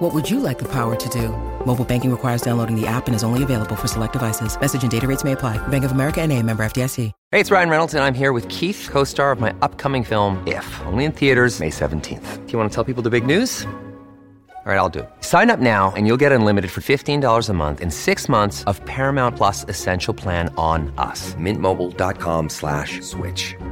What would you like the power to do? Mobile banking requires downloading the app and is only available for select devices. Message and data rates may apply. Bank of America and a member FDIC. Hey, it's Ryan Reynolds, and I'm here with Keith, co-star of my upcoming film, If, only in theaters May 17th. Do you want to tell people the big news? All right, I'll do it. Sign up now and you'll get unlimited for $15 a month in six months of Paramount Plus Essential Plan on us. Mintmobile.com slash switch.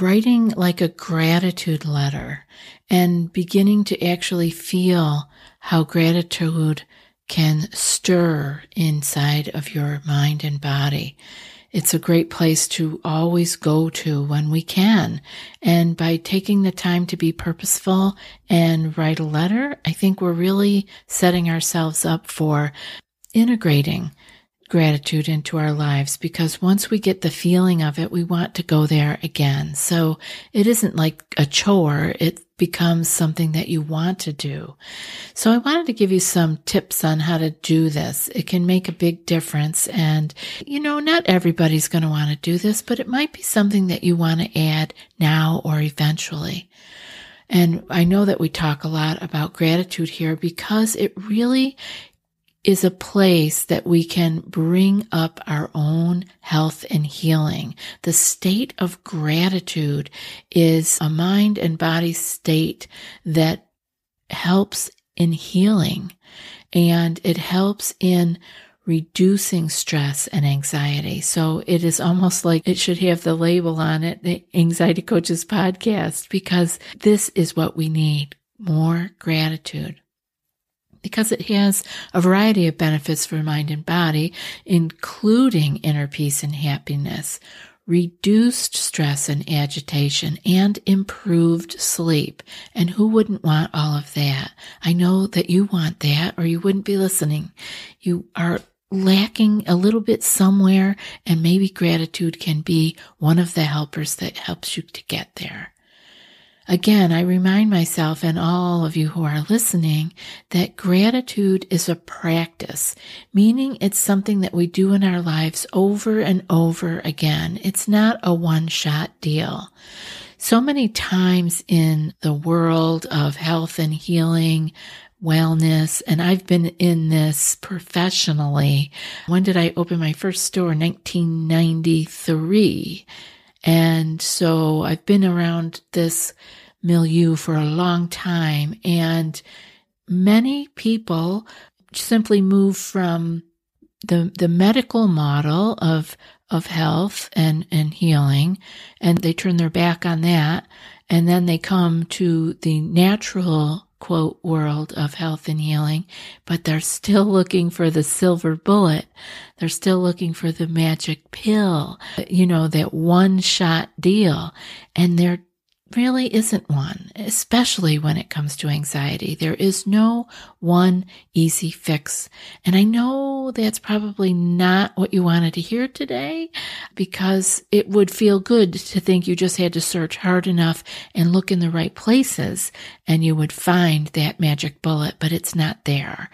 writing like a gratitude letter and beginning to actually feel how gratitude can stir inside of your mind and body. It's a great place to always go to when we can. And by taking the time to be purposeful and write a letter, I think we're really setting ourselves up for integrating gratitude into our lives because once we get the feeling of it, we want to go there again. So it isn't like a chore. It becomes something that you want to do. So I wanted to give you some tips on how to do this. It can make a big difference. And, you know, not everybody's going to want to do this, but it might be something that you want to add now or eventually. And I know that we talk a lot about gratitude here because it really is a place that we can bring up our own health and healing. The state of gratitude is a mind and body state that helps in healing and it helps in reducing stress and anxiety. So it is almost like it should have the label on it, the Anxiety Coaches Podcast, because this is what we need more gratitude because it has a variety of benefits for mind and body, including inner peace and happiness, reduced stress and agitation, and improved sleep. And who wouldn't want all of that? I know that you want that or you wouldn't be listening. You are lacking a little bit somewhere and maybe gratitude can be one of the helpers that helps you to get there. Again, I remind myself and all of you who are listening that gratitude is a practice, meaning it's something that we do in our lives over and over again. It's not a one shot deal. So many times in the world of health and healing, wellness, and I've been in this professionally. When did I open my first store? 1993. And so I've been around this milieu for a long time and many people simply move from the, the medical model of, of health and, and healing and they turn their back on that and then they come to the natural quote world of health and healing, but they're still looking for the silver bullet. They're still looking for the magic pill, you know, that one shot deal. And there really isn't one, especially when it comes to anxiety. There is no one easy fix. And I know that's probably not what you wanted to hear today because it would feel good to think you just had to search hard enough and look in the right places and you would find that magic bullet, but it's not there.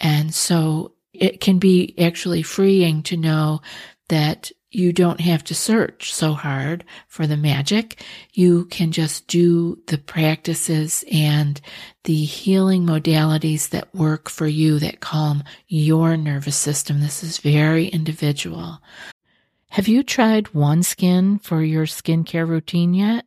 And so it can be actually freeing to know that you don't have to search so hard for the magic. You can just do the practices and the healing modalities that work for you that calm your nervous system. This is very individual. Have you tried OneSkin for your skincare routine yet?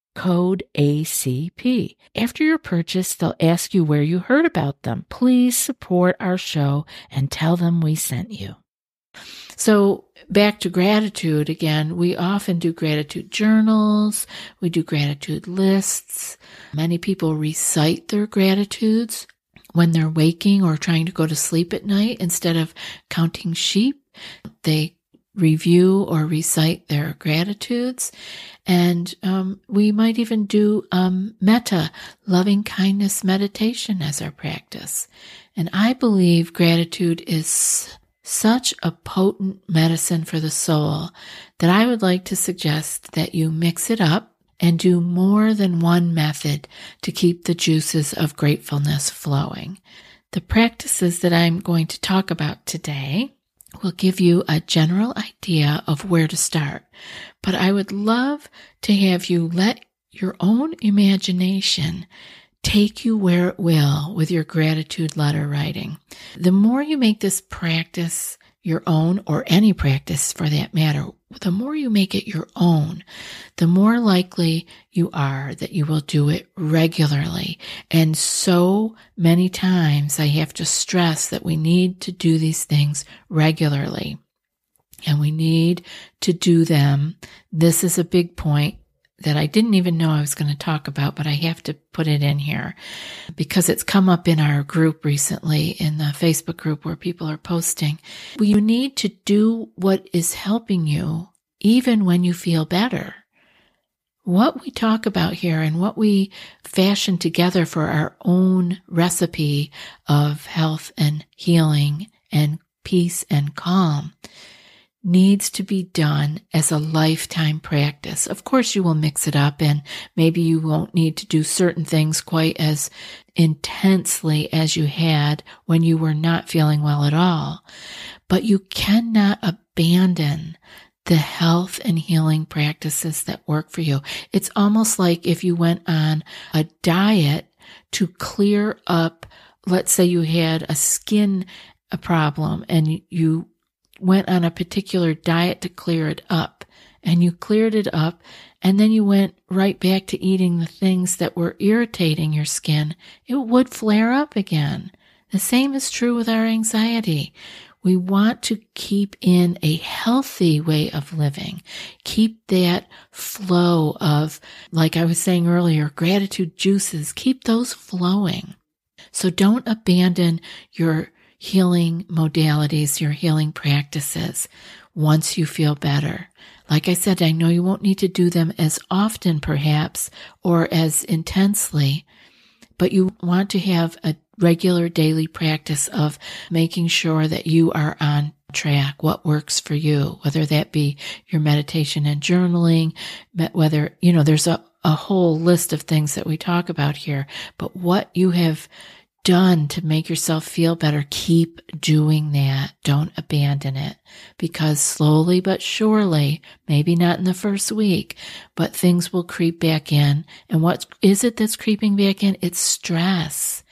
code ACP. After your purchase, they'll ask you where you heard about them. Please support our show and tell them we sent you. So, back to gratitude again, we often do gratitude journals, we do gratitude lists. Many people recite their gratitudes when they're waking or trying to go to sleep at night instead of counting sheep. They review or recite their gratitudes. And um, we might even do um, metta, loving kindness meditation as our practice. And I believe gratitude is such a potent medicine for the soul that I would like to suggest that you mix it up and do more than one method to keep the juices of gratefulness flowing. The practices that I'm going to talk about today will give you a general idea of where to start. But I would love to have you let your own imagination take you where it will with your gratitude letter writing. The more you make this practice your own, or any practice for that matter, the more you make it your own, the more likely you are that you will do it regularly. And so many times I have to stress that we need to do these things regularly. And we need to do them. This is a big point that I didn't even know I was going to talk about, but I have to put it in here because it's come up in our group recently in the Facebook group where people are posting. You need to do what is helping you even when you feel better. What we talk about here and what we fashion together for our own recipe of health and healing and peace and calm needs to be done as a lifetime practice. Of course, you will mix it up and maybe you won't need to do certain things quite as intensely as you had when you were not feeling well at all. But you cannot abandon the health and healing practices that work for you. It's almost like if you went on a diet to clear up, let's say you had a skin a problem and you went on a particular diet to clear it up and you cleared it up and then you went right back to eating the things that were irritating your skin, it would flare up again. The same is true with our anxiety. We want to keep in a healthy way of living. Keep that flow of, like I was saying earlier, gratitude juices. Keep those flowing. So don't abandon your healing modalities, your healing practices once you feel better. Like I said, I know you won't need to do them as often, perhaps, or as intensely, but you want to have a regular daily practice of making sure that you are on track, what works for you, whether that be your meditation and journaling, whether, you know, there's a, a whole list of things that we talk about here, but what you have done to make yourself feel better, keep doing that. Don't abandon it because slowly but surely, maybe not in the first week, but things will creep back in. And what is it that's creeping back in? It's stress.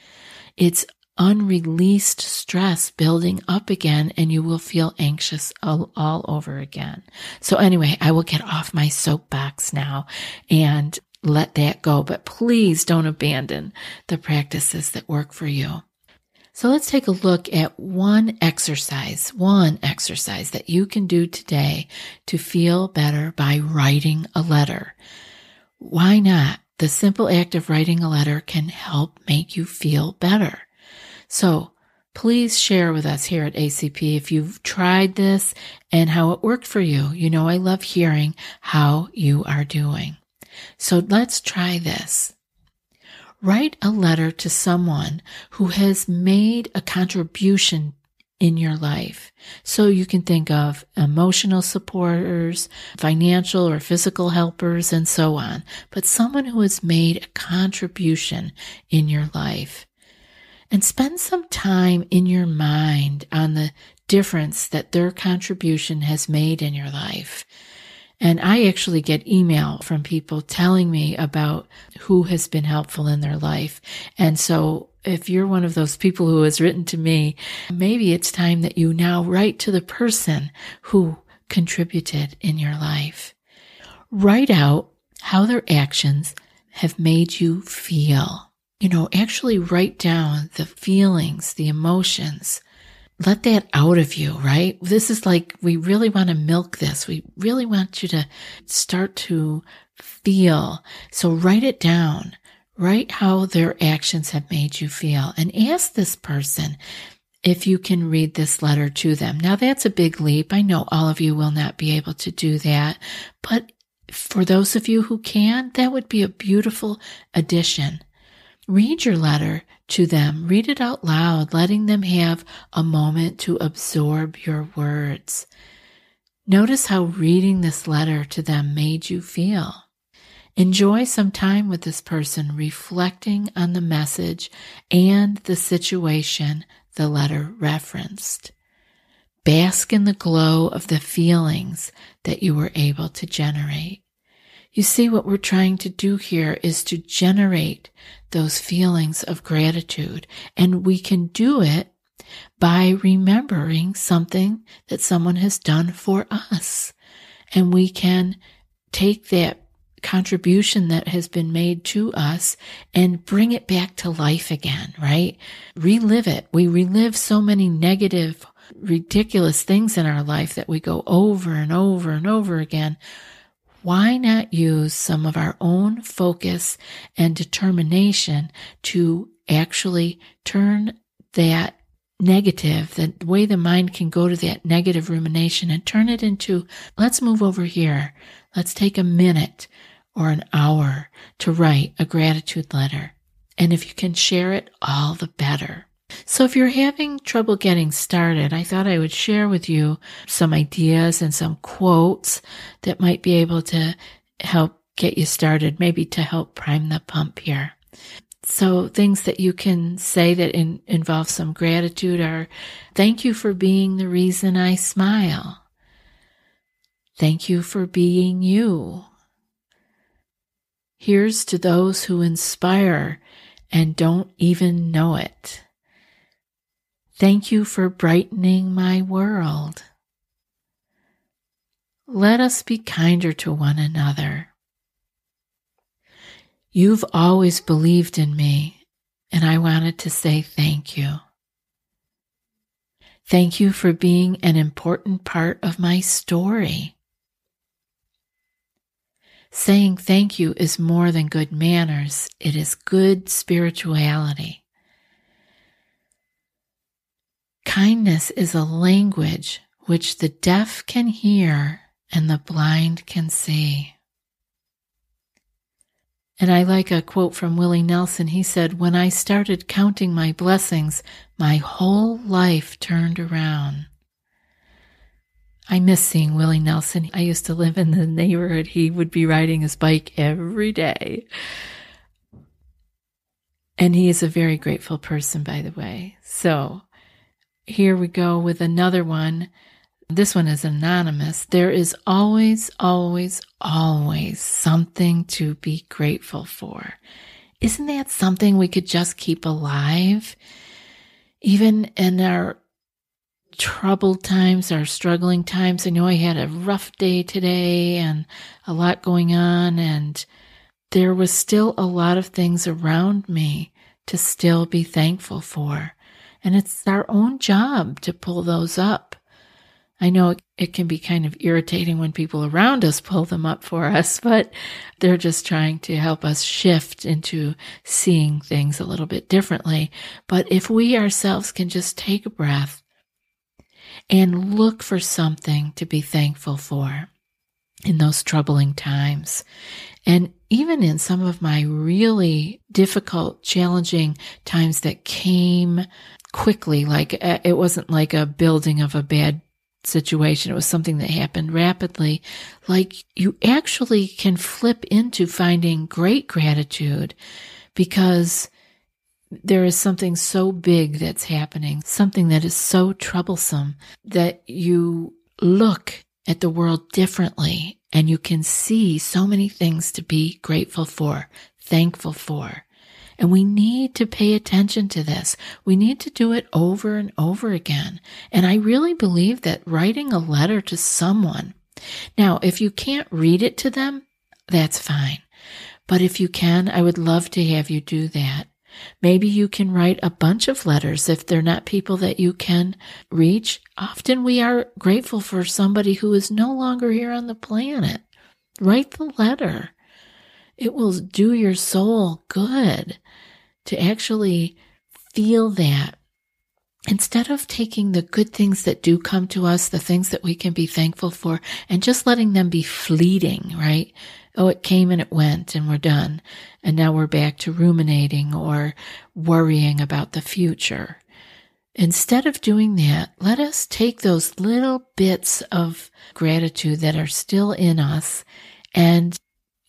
It's unreleased stress building up again and you will feel anxious all, all, over again. So anyway, I will get off my soapbox now and let that go, but please don't abandon the practices that work for you. So let's take a look at one exercise, one exercise that you can do today to feel better by writing a letter. Why not? The simple act of writing a letter can help make you feel better. So please share with us here at ACP if you've tried this and how it worked for you. You know, I love hearing how you are doing. So let's try this. Write a letter to someone who has made a contribution in your life. So you can think of emotional supporters, financial or physical helpers, and so on. But someone who has made a contribution in your life. And spend some time in your mind on the difference that their contribution has made in your life. And I actually get email from people telling me about who has been helpful in their life. And so if you're one of those people who has written to me, maybe it's time that you now write to the person who contributed in your life. Write out how their actions have made you feel. You know, actually write down the feelings, the emotions, let that out of you, right? This is like, we really want to milk this. We really want you to start to feel. So write it down. Write how their actions have made you feel and ask this person if you can read this letter to them. Now that's a big leap. I know all of you will not be able to do that, but for those of you who can, that would be a beautiful addition. Read your letter to them. Read it out loud, letting them have a moment to absorb your words. Notice how reading this letter to them made you feel. Enjoy some time with this person, reflecting on the message and the situation the letter referenced. Bask in the glow of the feelings that you were able to generate. You see, what we're trying to do here is to generate those feelings of gratitude. And we can do it by remembering something that someone has done for us. And we can take that contribution that has been made to us and bring it back to life again, right? Relive it. We relive so many negative, ridiculous things in our life that we go over and over and over again why not use some of our own focus and determination to actually turn that negative, the way the mind can go to that negative rumination and turn it into, let's move over here. Let's take a minute or an hour to write a gratitude letter. And if you can share it, all the better. So if you're having trouble getting started, I thought I would share with you some ideas and some quotes that might be able to help get you started, maybe to help prime the pump here. So things that you can say that in, involve some gratitude are, thank you for being the reason I smile. Thank you for being you. Here's to those who inspire and don't even know it. Thank you for brightening my world. Let us be kinder to one another. You've always believed in me, and I wanted to say thank you. Thank you for being an important part of my story. Saying thank you is more than good manners, it is good spirituality. Kindness is a language which the deaf can hear and the blind can see. And I like a quote from Willie Nelson. He said, When I started counting my blessings, my whole life turned around. I miss seeing Willie Nelson. I used to live in the neighborhood. He would be riding his bike every day. And he is a very grateful person, by the way. So here we go with another one. This one is anonymous. There is always, always, always something to be grateful for. Isn't that something we could just keep alive? Even in our troubled times, our struggling times. I know I had a rough day today and a lot going on, and there was still a lot of things around me to still be thankful for. And it's our own job to pull those up. I know it can be kind of irritating when people around us pull them up for us, but they're just trying to help us shift into seeing things a little bit differently. But if we ourselves can just take a breath and look for something to be thankful for in those troubling times. And even in some of my really difficult, challenging times that came quickly, like uh, it wasn't like a building of a bad situation. It was something that happened rapidly. Like you actually can flip into finding great gratitude because there is something so big that's happening, something that is so troublesome that you look at the world differently and you can see so many things to be grateful for, thankful for. And we need to pay attention to this. We need to do it over and over again. And I really believe that writing a letter to someone, now, if you can't read it to them, that's fine. But if you can, I would love to have you do that. Maybe you can write a bunch of letters if they're not people that you can reach. Often we are grateful for somebody who is no longer here on the planet. Write the letter. It will do your soul good to actually feel that. Instead of taking the good things that do come to us, the things that we can be thankful for, and just letting them be fleeting, right? oh, it came and it went and we're done. And now we're back to ruminating or worrying about the future. Instead of doing that, let us take those little bits of gratitude that are still in us and,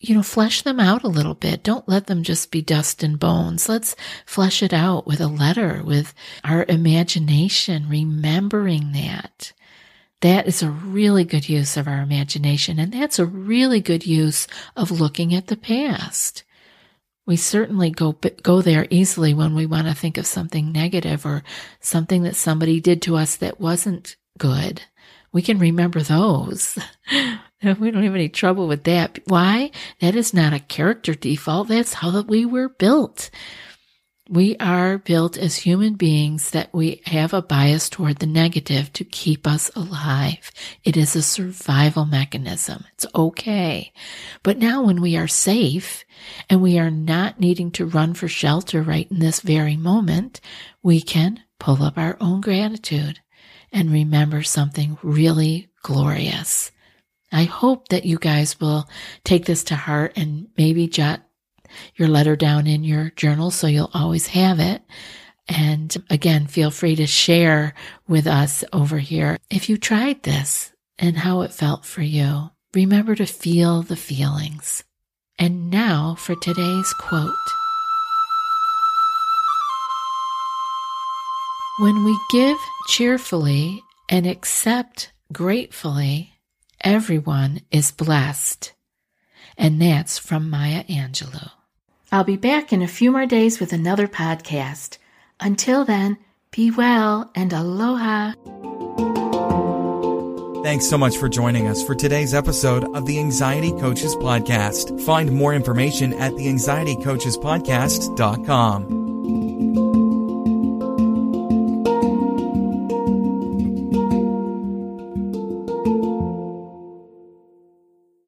you know, flesh them out a little bit. Don't let them just be dust and bones. Let's flesh it out with a letter, with our imagination, remembering that. That is a really good use of our imagination, and that's a really good use of looking at the past. We certainly go go there easily when we want to think of something negative or something that somebody did to us that wasn't good. We can remember those. we don't have any trouble with that. Why? That is not a character default. That's how we were built. We are built as human beings that we have a bias toward the negative to keep us alive. It is a survival mechanism. It's okay. But now when we are safe and we are not needing to run for shelter right in this very moment, we can pull up our own gratitude and remember something really glorious. I hope that you guys will take this to heart and maybe jot your letter down in your journal so you'll always have it. And again, feel free to share with us over here if you tried this and how it felt for you. Remember to feel the feelings. And now for today's quote. When we give cheerfully and accept gratefully, everyone is blessed. And that's from Maya Angelou. I'll be back in a few more days with another podcast. Until then, be well and aloha. Thanks so much for joining us for today's episode of the Anxiety Coaches Podcast. Find more information at the anxietycoachespodcast.com.